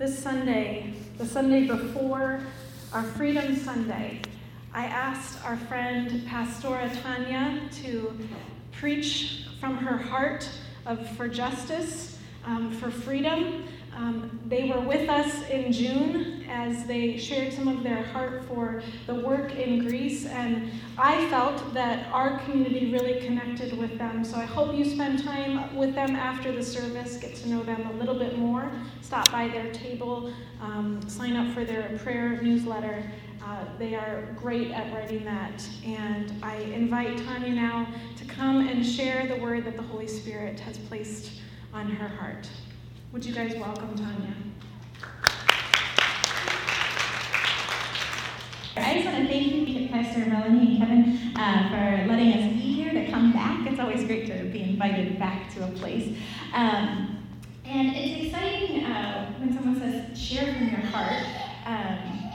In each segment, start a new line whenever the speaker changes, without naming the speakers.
this Sunday, the Sunday before our Freedom Sunday, I asked our friend Pastora Tanya to preach from her heart of, for justice, um, for freedom. Um, they were with us in June as they shared some of their heart for the work in Greece, and I felt that our community really connected with them. So I hope you spend time with them after the service, get to know them a little bit more, stop by their table, um, sign up for their prayer newsletter. Uh, they are great at writing that. And I invite Tanya now to come and share the word that the Holy Spirit has placed on her heart. Would you guys welcome Tanya?
I just want to thank you, Pastor Melanie and Kevin, uh, for letting us be here to come back. It's always great to be invited back to a place. Um, and it's exciting uh, when someone says, share from your heart, um,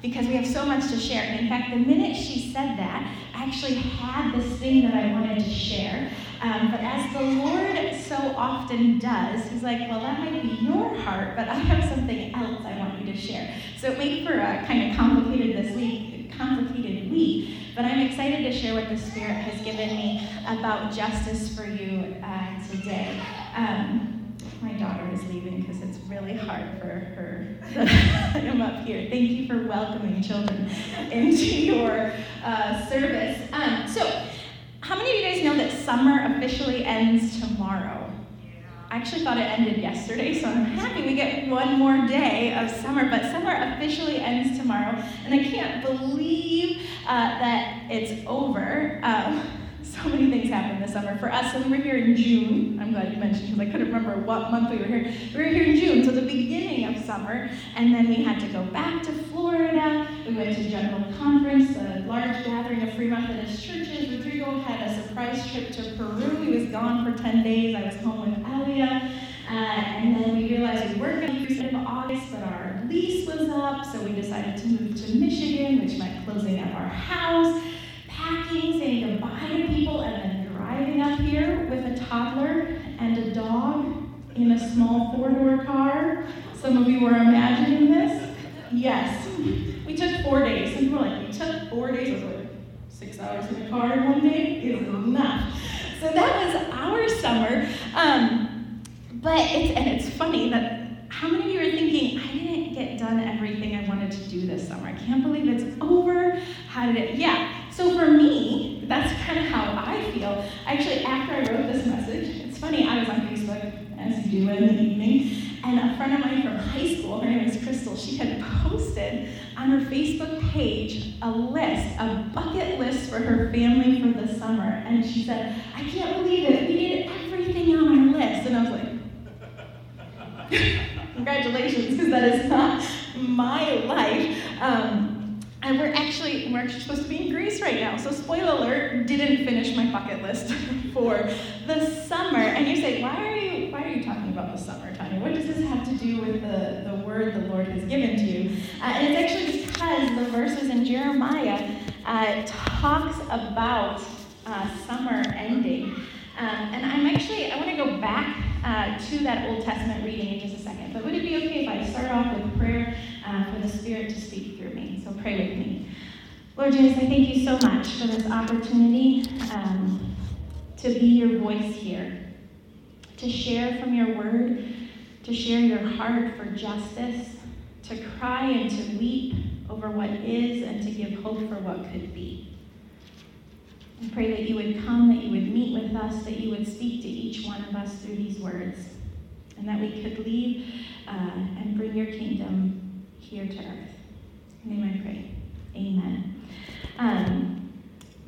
because we have so much to share. And in fact, the minute she said that, I actually had this thing that I wanted to share. Um, but as the Lord so often does, He's like, well, that might be your heart, but I have something else I want you to share. So it made for a kind of complicated this week, complicated week. But I'm excited to share what the Spirit has given me about justice for you uh, today. Um, my daughter is leaving because it's really hard for her. I'm up here. Thank you for welcoming children into your uh, service. Um, so, how many of you guys know that summer officially ends tomorrow? I actually thought it ended yesterday, so I'm happy we get one more day of summer. But summer officially ends tomorrow, and I can't believe uh, that it's over. Um, so many things happened this summer. For us, so we were here in June. I'm glad you mentioned because I couldn't remember what month we were here. We were here in June, so the beginning of summer, and then we had to go back to Florida. We went to General Conference, a large gathering of Free Methodist churches. Rodrigo had a surprise trip to Peru. He was gone for 10 days. I was home with Elia. Uh, and then we realized we weren't going to be in August, but our lease was up, so we decided to move to Michigan, which meant closing up our house packing, saying goodbye to people, and then driving up here with a toddler and a dog in a small four door car. Some of you were imagining this? Yes. We took four days. Some people were like, we took four days. I was like, six hours in the car in one day is enough. So that was our summer. Um, but it's, and it's funny that how many of you are thinking, I didn't get done everything I wanted to do this summer? I can't believe it's over. How did it? Yeah. So for me, that's kind of how I feel. Actually, after I wrote this message, it's funny, I was on Facebook, as you do in the evening, and a friend of mine from high school, her name is Crystal, she had posted on her Facebook page a list, a bucket list for her family for the summer. And she said, I can't believe it. We did everything on our list. And I was like, congratulations, because that is not my life. Um, and we're actually we're actually supposed to be in Greece right now. So spoiler alert, didn't finish my bucket list for the summer. And you say, why are you why are you talking about the summer, Tanya? What does this have to do with the, the word the Lord has given to you? Uh, and it's actually because the verses in Jeremiah uh, talks about uh, summer ending. Um, and I'm actually I want to go back uh, to that Old Testament reading in just a second. But would it be okay if I start off with prayer uh, for the Spirit to speak through me? So pray with me. Lord Jesus, I thank you so much for this opportunity um, to be your voice here, to share from your word, to share your heart for justice, to cry and to weep over what is, and to give hope for what could be. I pray that you would come, that you would meet with us, that you would speak to each one of us through these words, and that we could leave uh, and bring your kingdom here to earth. In name I pray. Amen. Um,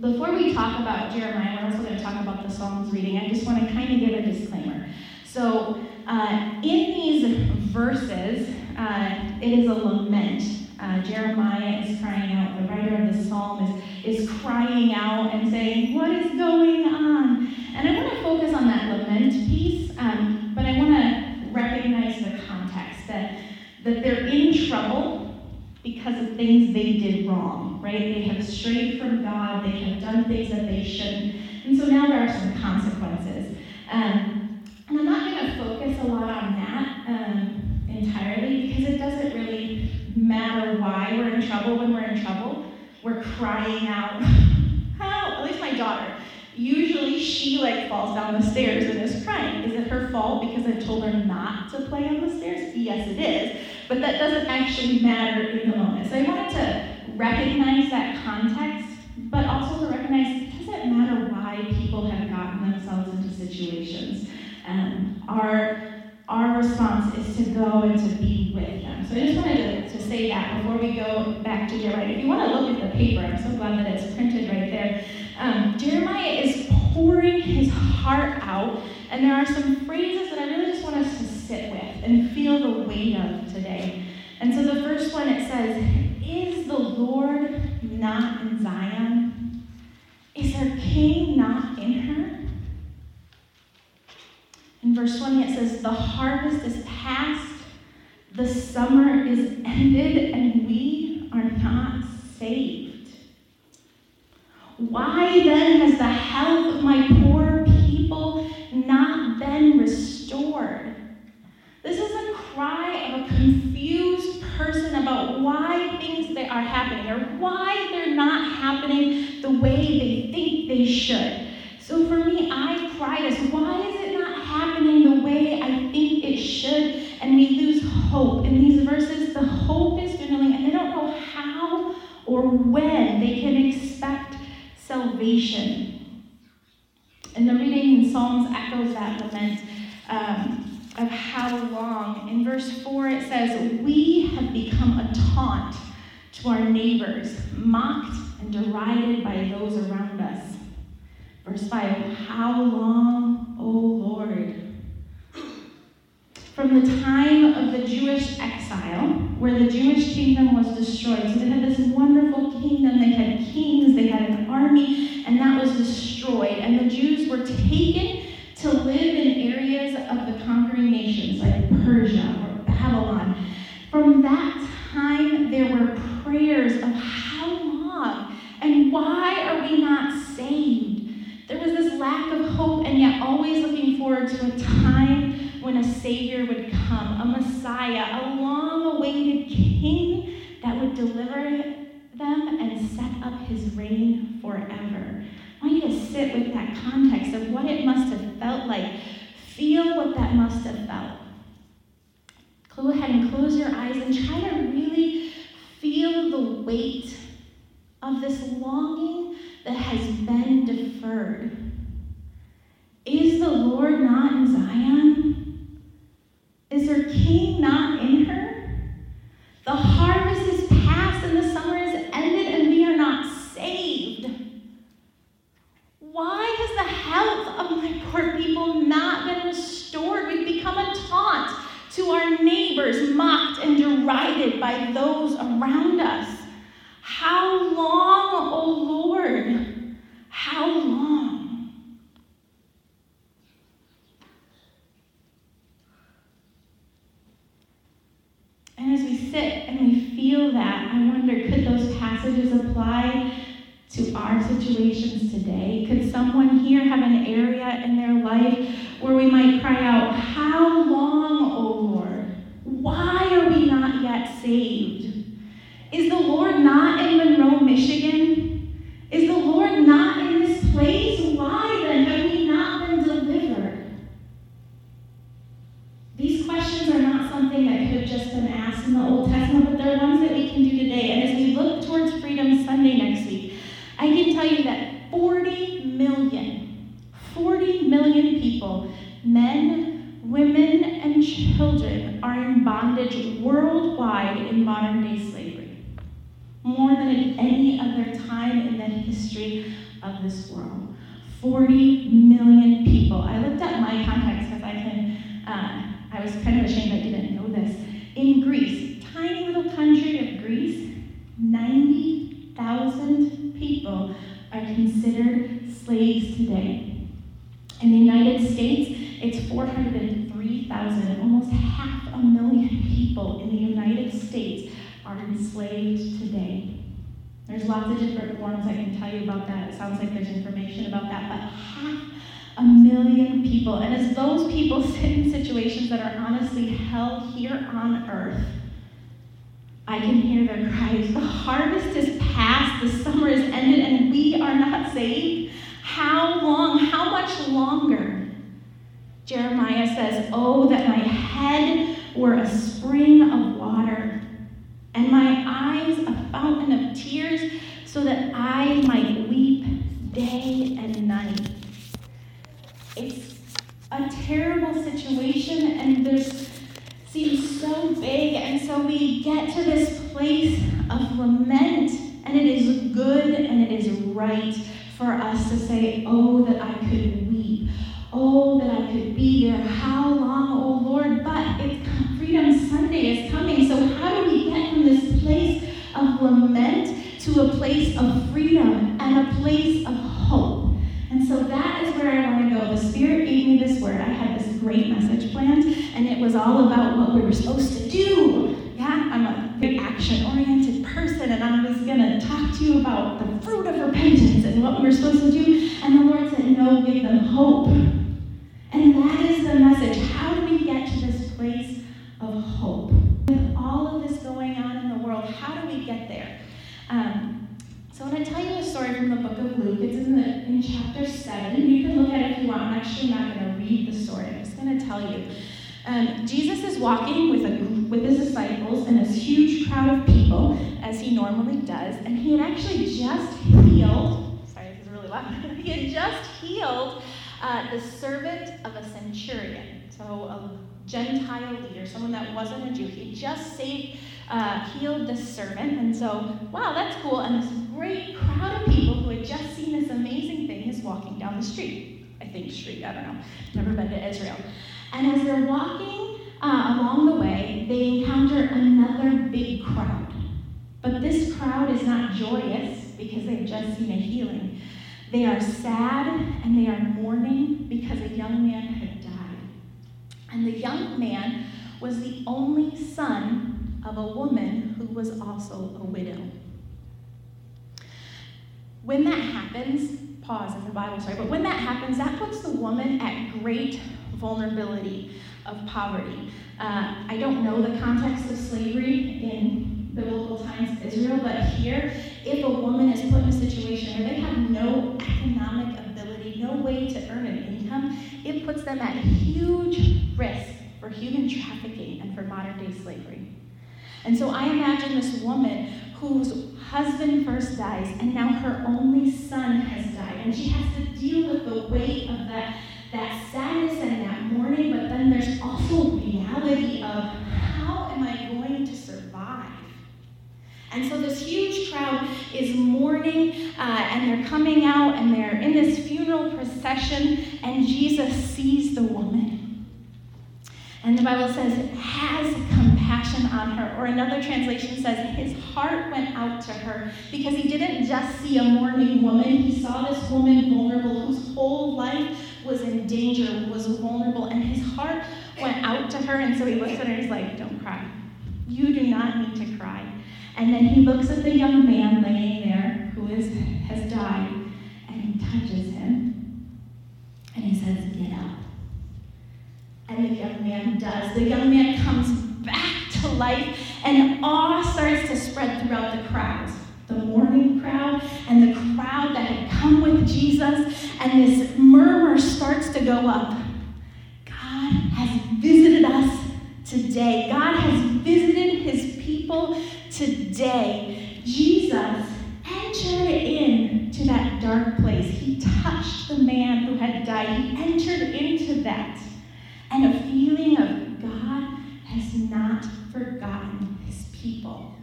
before we talk about Jeremiah, we're also going to talk about the Psalms reading. I just want to kind of give a disclaimer. So, uh, in these verses, uh, it is a lament. Uh, Jeremiah is crying out. The writer of the psalm is, is crying out and saying, What is going on? And I want to focus on that lament piece, um, but I want to recognize the context that, that they're in trouble because of things they did wrong, right? They have strayed from God, they have done things that they shouldn't, and so now there are some consequences. Um, and I'm not going to focus a lot on that um, entirely because it doesn't really matter why we're in trouble when we're in trouble. We're crying out, help! At least my daughter. Usually she like falls down the stairs and is crying. Is it her fault because I told her not to play on the stairs? Yes, it is. But that doesn't actually matter in the moment. So I wanted to recognize that context, but also to recognize it doesn't matter why people have gotten themselves into situations. Um, our our response is to go and to be with them. So I just wanted to, to say that before we go back to Jeremiah. If you want to look at the paper, I'm so glad that it's printed right there. Um, Jeremiah is pouring his heart out, and there are some phrases that I really just want us to sit with and feel the weight of today. And so the first one it says, Is the Lord not in Zion? Is their king not in her? In verse 20, it says, The harvest is past, the summer is ended, and we are not saved. Why then has the health of my poor people not been restored? This is a cry of a confused person about why things that are happening or why they're not happening the way they think they should. So for me, I cry as why is it not happening the way I think it should? And we lose hope. In these verses, the hope is dwindling, and they don't know how or when they can expect salvation. And the reading in Psalms echoes that lament um, of how long. In verse 4, it says, We have become a taunt to our neighbors, mocked and derided by those around us. Verse 5 How long, O Lord? From the time of the Jewish exile, where the Jewish kingdom was destroyed, so they had this wonderful kingdom, they had kings, they had an army, and that was destroyed. And the Jews were taken to live in areas of the conquering nations like Persia or Babylon. From that time, there were prayers of how long and why are we not saved? There was this lack of hope, and yet always looking forward to a time when a Savior would come, a Messiah, a long awaited King that would deliver them and set up his reign forever. I want you to sit with that context of what it must have felt like. Feel what that must have felt. Go ahead and close your eyes and try to really feel the weight of this longing that has been deferred. Is the Lord not in Zion? Is her king not in her? The harvest is past and the summer is ended, and we are not saved. Why has the health of my poor people not been restored? We've become a taunt to our neighbors, mocked and derided by those around us. How long, O Lord? How long? And as we sit and we feel that, I wonder could those passages apply to our situations today? Could someone here have an area in their life where we might cry out, How long, O Lord? Why are we not yet saved? Is the Lord not in Monroe, Michigan? Is the Lord not in this place? Why then have we not been delivered? These questions are not something that could have just been asked in the Old Testament, but they're ones that we can do today. And as we look towards Freedom Sunday next week, I can tell you that 40 million, 40 million people, men, women, and children, are in bondage worldwide in modern day slavery more than at any other time in the history of this world. 40 million people. I looked up my context because I can, uh, I was kind of ashamed I didn't know this. In Greece, tiny little country of Greece, 90,000 people are considered slaves today. In the United States, it's 403,000. Almost half a million people in the United States are enslaved today. There's lots of different forms I can tell you about that. It sounds like there's information about that, but half a million people. And as those people sit in situations that are honestly hell here on earth, I can hear their cries. The harvest is past, the summer is ended, and we are not saved. How long? How much longer? Jeremiah says, Oh, that my head were a spring of water, eyes a fountain of tears, so that I might weep day and night. It's a terrible situation, and this seems so big, and so we get to this place of lament, and it is good and it is right for us to say, Oh, that I could weep. Oh, that I could be there. How long, oh Lord? But it's Freedom Sunday is coming. So, how do we get from this place of lament to a place of freedom and a place of hope? And so that is where I want to go. The Spirit gave me this word. I had this great message planned, and it was all about what we were supposed to do. Yeah, I'm a very action oriented person, and I was going to talk to you about the fruit of repentance and what we were supposed to do. And the Lord said, No, give them hope. And that is the message. How do we get to this place of hope? With all of this going on in the world, how do we get there? Um, so I want to tell you a story from the book of Luke. It's in, chapter 7. You can look at it if you want. I'm actually not going to read the story. I'm just going to tell you. Um, Jesus is walking with, a, with his disciples and this huge crowd of people, as he normally does, and he had actually just healed. Sorry, this is really loud. he had just healed uh, the servant of a centurion, so a Gentile leader, someone that wasn't a Jew. He just saved, uh, healed the servant, and so wow, that's cool. And this great crowd of people who had just seen this amazing thing is walking down the street. I think street. I don't know. Never been to Israel. And as they're walking uh, along the way, they encounter another big crowd. But this crowd is not joyous because they've just seen a healing. They are sad and they are mourning because a young man. And the young man was the only son of a woman who was also a widow. When that happens, pause in the Bible, sorry, but when that happens, that puts the woman at great vulnerability of poverty. Uh, I don't know the context of slavery in biblical times Israel, but here, if a woman is put in a situation where they have no economic ability, no way to earn an income, it puts them at huge for human trafficking and for modern day slavery. And so I imagine this woman whose husband first dies, and now her only son has died, and she has to deal with the weight of that that sadness and that mourning, but then there's also reality of how am I going to survive? And so this huge crowd is mourning, uh, and they're coming out, and they're in this funeral procession, and Jesus sees the woman. And the Bible says, has compassion on her. Or another translation says, his heart went out to her because he didn't just see a mourning woman, he saw this woman vulnerable whose whole life was in danger, was vulnerable, and his heart went out to her. And so he looks at her and he's like, Don't cry. You do not need to cry. And then he looks at the young man laying there who is, has died, and he touches him. And he says, Get up. The young man does. The young man comes back to life, and awe starts to spread throughout the crowd the mourning crowd and the crowd that had come with Jesus, and this murmur starts to go up. God has visited us today. God has visited his people today. Jesus entered into that dark place. He touched the man who had died. He entered into that. And a feeling of God has not forgotten his people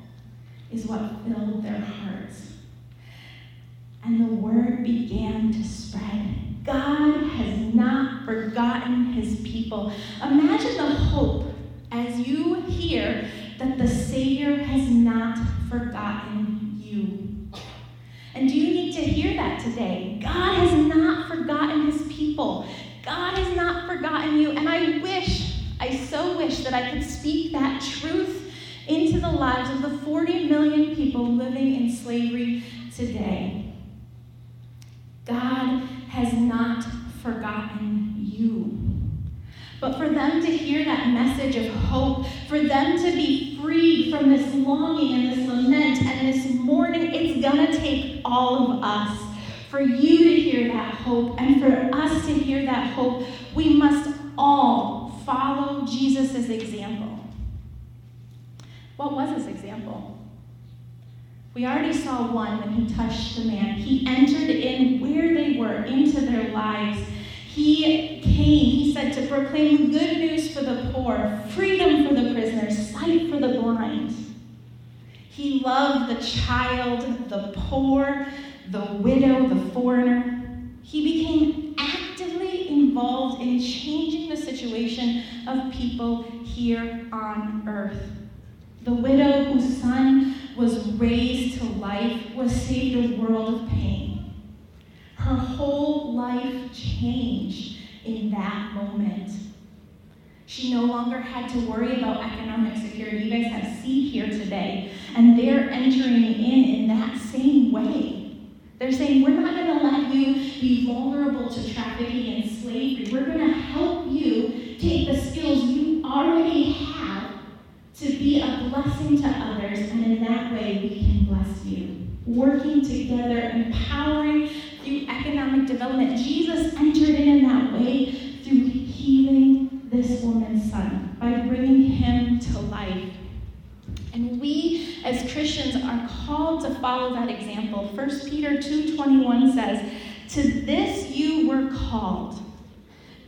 is what filled their hearts. And the word began to spread. God has not forgotten his people. Imagine the hope as you hear that the Savior has not forgotten you. And do you need to hear that today? God has not forgotten his people. God has not forgotten you. And I wish, I so wish that I could speak that truth into the lives of the 40 million people living in slavery today. God has not forgotten you. But for them to hear that message of hope, for them to be freed from this longing and this lament and this mourning, it's going to take all of us. For you to hear that hope and for us to hear that hope, we must all follow Jesus' example. What was his example? We already saw one when he touched the man. He entered in where they were into their lives. He came, he said, to proclaim good news for the poor, freedom for the prisoners, sight for the blind. He loved the child, the poor, the widow, the foreigner. He became actively involved in changing the situation of people here on earth. The widow whose son was raised to life was saved a world of pain. Her whole life changed in that moment. She no longer had to worry about economic security. You guys have seed here today, and they're entering in in that same way. They're saying, We're not going to let you be vulnerable to trafficking and slavery. We're going to help you take the skills you already have to be a blessing to others, and in that way we can bless you. Working together, empowering through economic development. Jesus entered in in that way through healing this woman's son by bringing him to life. And we as Christians are called to follow that example. 1 Peter 2:21 says, "To this you were called,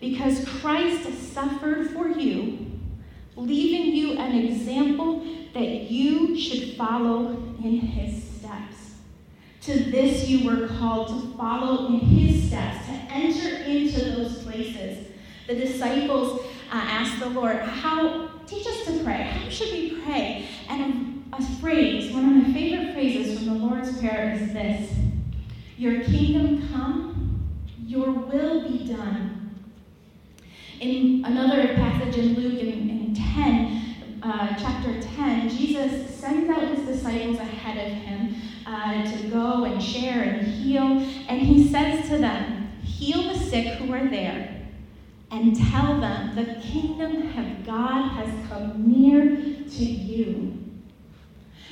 because Christ suffered for you." Leaving you an example that you should follow in his steps. To this you were called to follow in his steps, to enter into those places. The disciples uh, asked the Lord, How teach us to pray? How should we pray? And a, a phrase, one of my favorite phrases from the Lord's Prayer is this Your kingdom come, your will be done. In another passage in Luke, in, 10, uh, chapter 10, Jesus sends out his disciples ahead of him uh, to go and share and heal. And he says to them, Heal the sick who are there and tell them the kingdom of God has come near to you.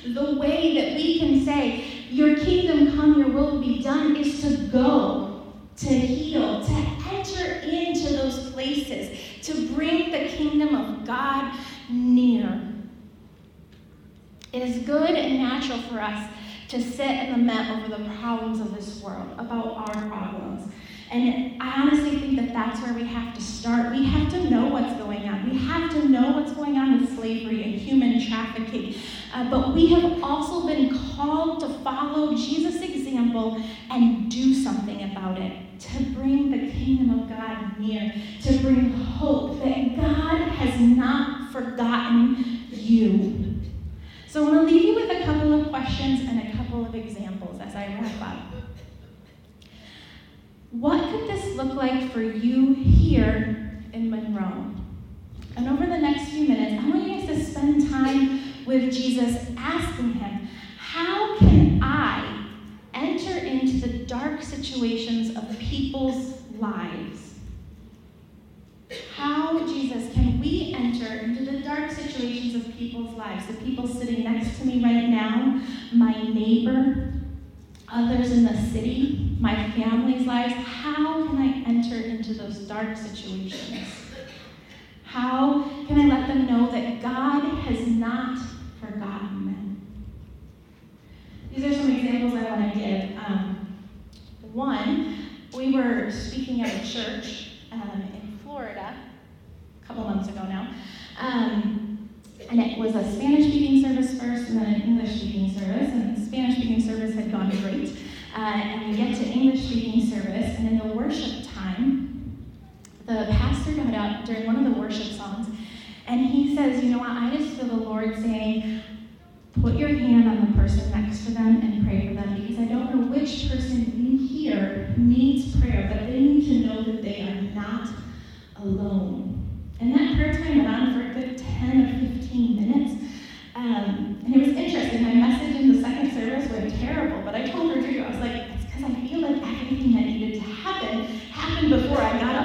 The way that we can say, Your kingdom come, your will be done, is to go, to heal, to enter into those places, to bring the kingdom of God near. It is good and natural for us to sit and lament over the problems of this world, about our problems. And I honestly think that that's where we have to start. We have to know what's going on. We have to know what's going on with slavery and human trafficking. Uh, but we have also been called to follow Jesus' example and do something about it to bring the kingdom of God near, to bring hope that God has not forgotten you. So I want to leave you with a couple of questions and a couple of examples as I wrap up. What could this look like for you here in Monroe? And over the next few minutes, I want you guys to spend time with Jesus asking him, How can I enter into the dark situations of people's lives. How, Jesus, can we enter into the dark situations of people's lives? The people sitting next to me right now, my neighbor, others in the city, my family's lives. How can I enter into those dark situations? How can I let them know that God has not forgotten them? These are some examples I want to give. Um, one, we were speaking at a church um, Florida a couple months ago now. Um, and it was a Spanish speaking service first and then an English speaking service. And the Spanish speaking service had gone great. Uh, and we get to English speaking service, and in the worship time, the pastor got up during one of the worship songs and he says, You know what? I just feel the Lord saying, Put your hand on the person next to them and pray for them because I don't know which person in here needs prayer, but they need to know that they are not alone. And that prayer time went on for a good 10 or 15 minutes. Um, and it was interesting. My message in the second service went terrible, but I told her, I was like, it's because I feel like everything that needed to happen happened before I got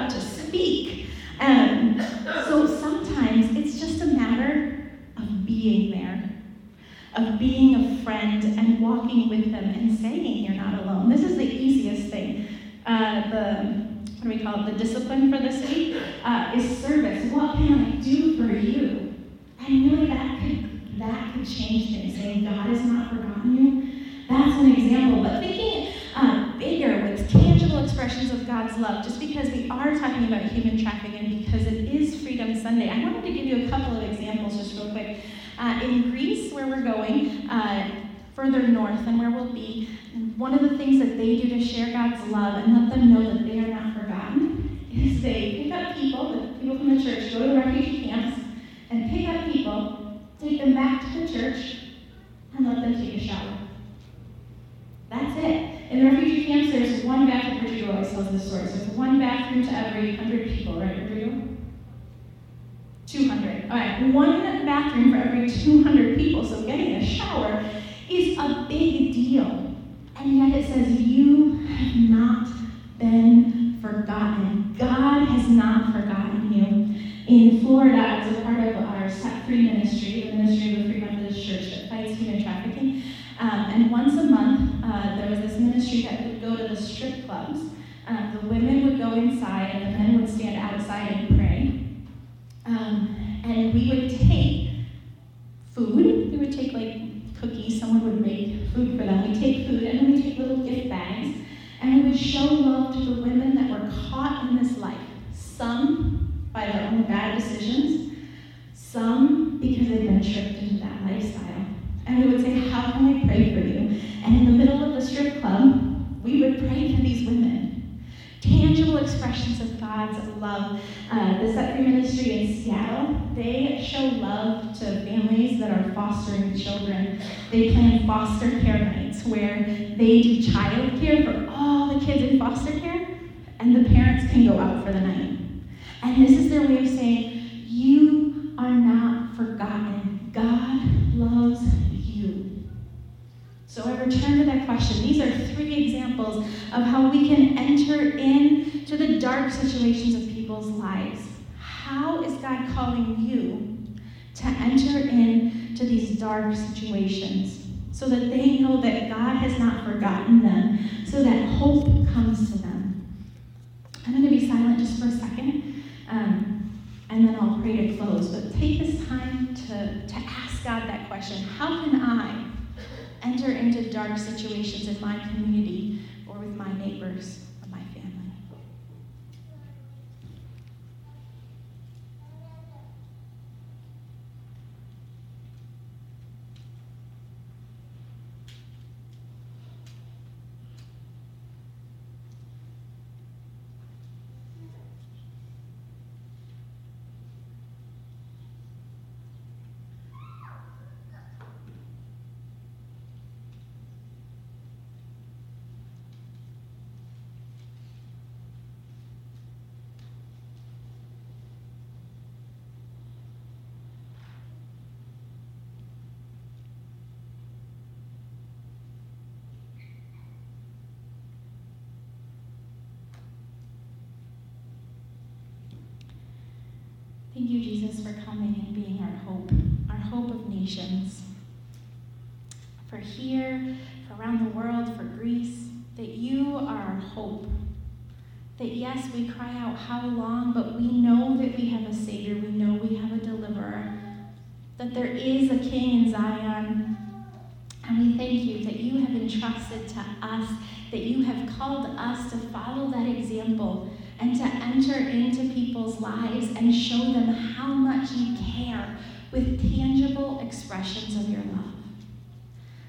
of being a friend and walking with them and saying you're not alone. This is the easiest thing. Uh, the what do we call it? The discipline for this week uh, is service. What can I do for you? And really, that could that could change things. Saying God has not forgotten you. That's an example. But thinking uh, bigger with tangible expressions of God's love, just because we are talking about human trafficking, and because it is Freedom Sunday, I wanted to give you a couple of examples just real quick. Uh, in Greece, where we're going, uh, further north and where we'll be, one of the things that they do to share God's love and let them know that they are not forgotten is they pick up people, the people from the church, go to refugee camps, and pick up people, take them back to the church, and let them take a shower. In refugee camps, there's one bathroom. Rodrigo always tells this story. So one bathroom to every 100 people, right, Rodrigo? 200. All right, one bathroom for every 200 people. So getting a shower is a big deal. And yet it says, You have not been forgotten. God has not forgotten you. In Florida, I was a part of our Set Free ministry, the ministry of the Free Methodist Church that fights human trafficking. Um, and once a month, uh, there was this ministry that strip clubs. Uh, the women would go inside, and the men would stand outside and pray. Um, and we would take food. We would take like cookies. Someone would make food for them. We take food, and then we take little gift bags, and we would show love to the women that were caught in this life. Some by their own bad decisions, some because they'd been tricked into that lifestyle. And we would say, How can I pray for you? And in the middle of the strip club, we would pray for these women. Tangible expressions of God's love. Uh, the Set Free Ministry in Seattle, they show love to families that are fostering children. They plan foster care nights where they do child care for all the kids in foster care, and the parents can go out for the night. And this is their way of saying, You so I return to that question. These are three examples of how we can enter into the dark situations of people's lives. How is God calling you to enter into these dark situations so that they know that God has not forgotten them, so that hope comes to them? I'm going to be silent just for a second, um, and then I'll pray to close. But take this time to, to ask God that question How can into dark situations in my community or with my neighbors. Thank you, Jesus, for coming and being our hope, our hope of nations. For here, for around the world, for Greece, that you are our hope. That yes, we cry out, How long? but we know that we have a Savior, we know we have a deliverer, that there is a King in Zion. And we thank you that you have entrusted to us, that you have called us to follow that example and to enter into people's lives and show them how much you care with tangible expressions of your love.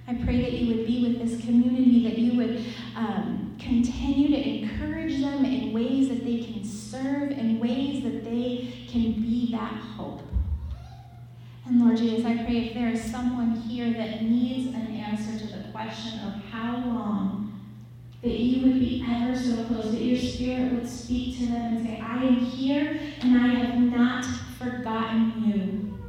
I pray that you would be with this community, that you would um, continue to encourage them in ways that they can serve, in ways that they can be that hope. And Lord Jesus, I pray if there is someone here that needs an answer to the question of how long that you would be ever so close, that your spirit would speak to them and say, I am here and I have not forgotten you.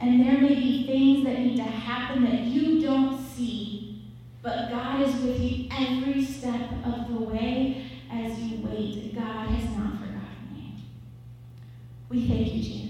And there may be things that need to happen that you don't see, but God is with you every step of the way as you wait. God has not forgotten you. We thank you, Jesus.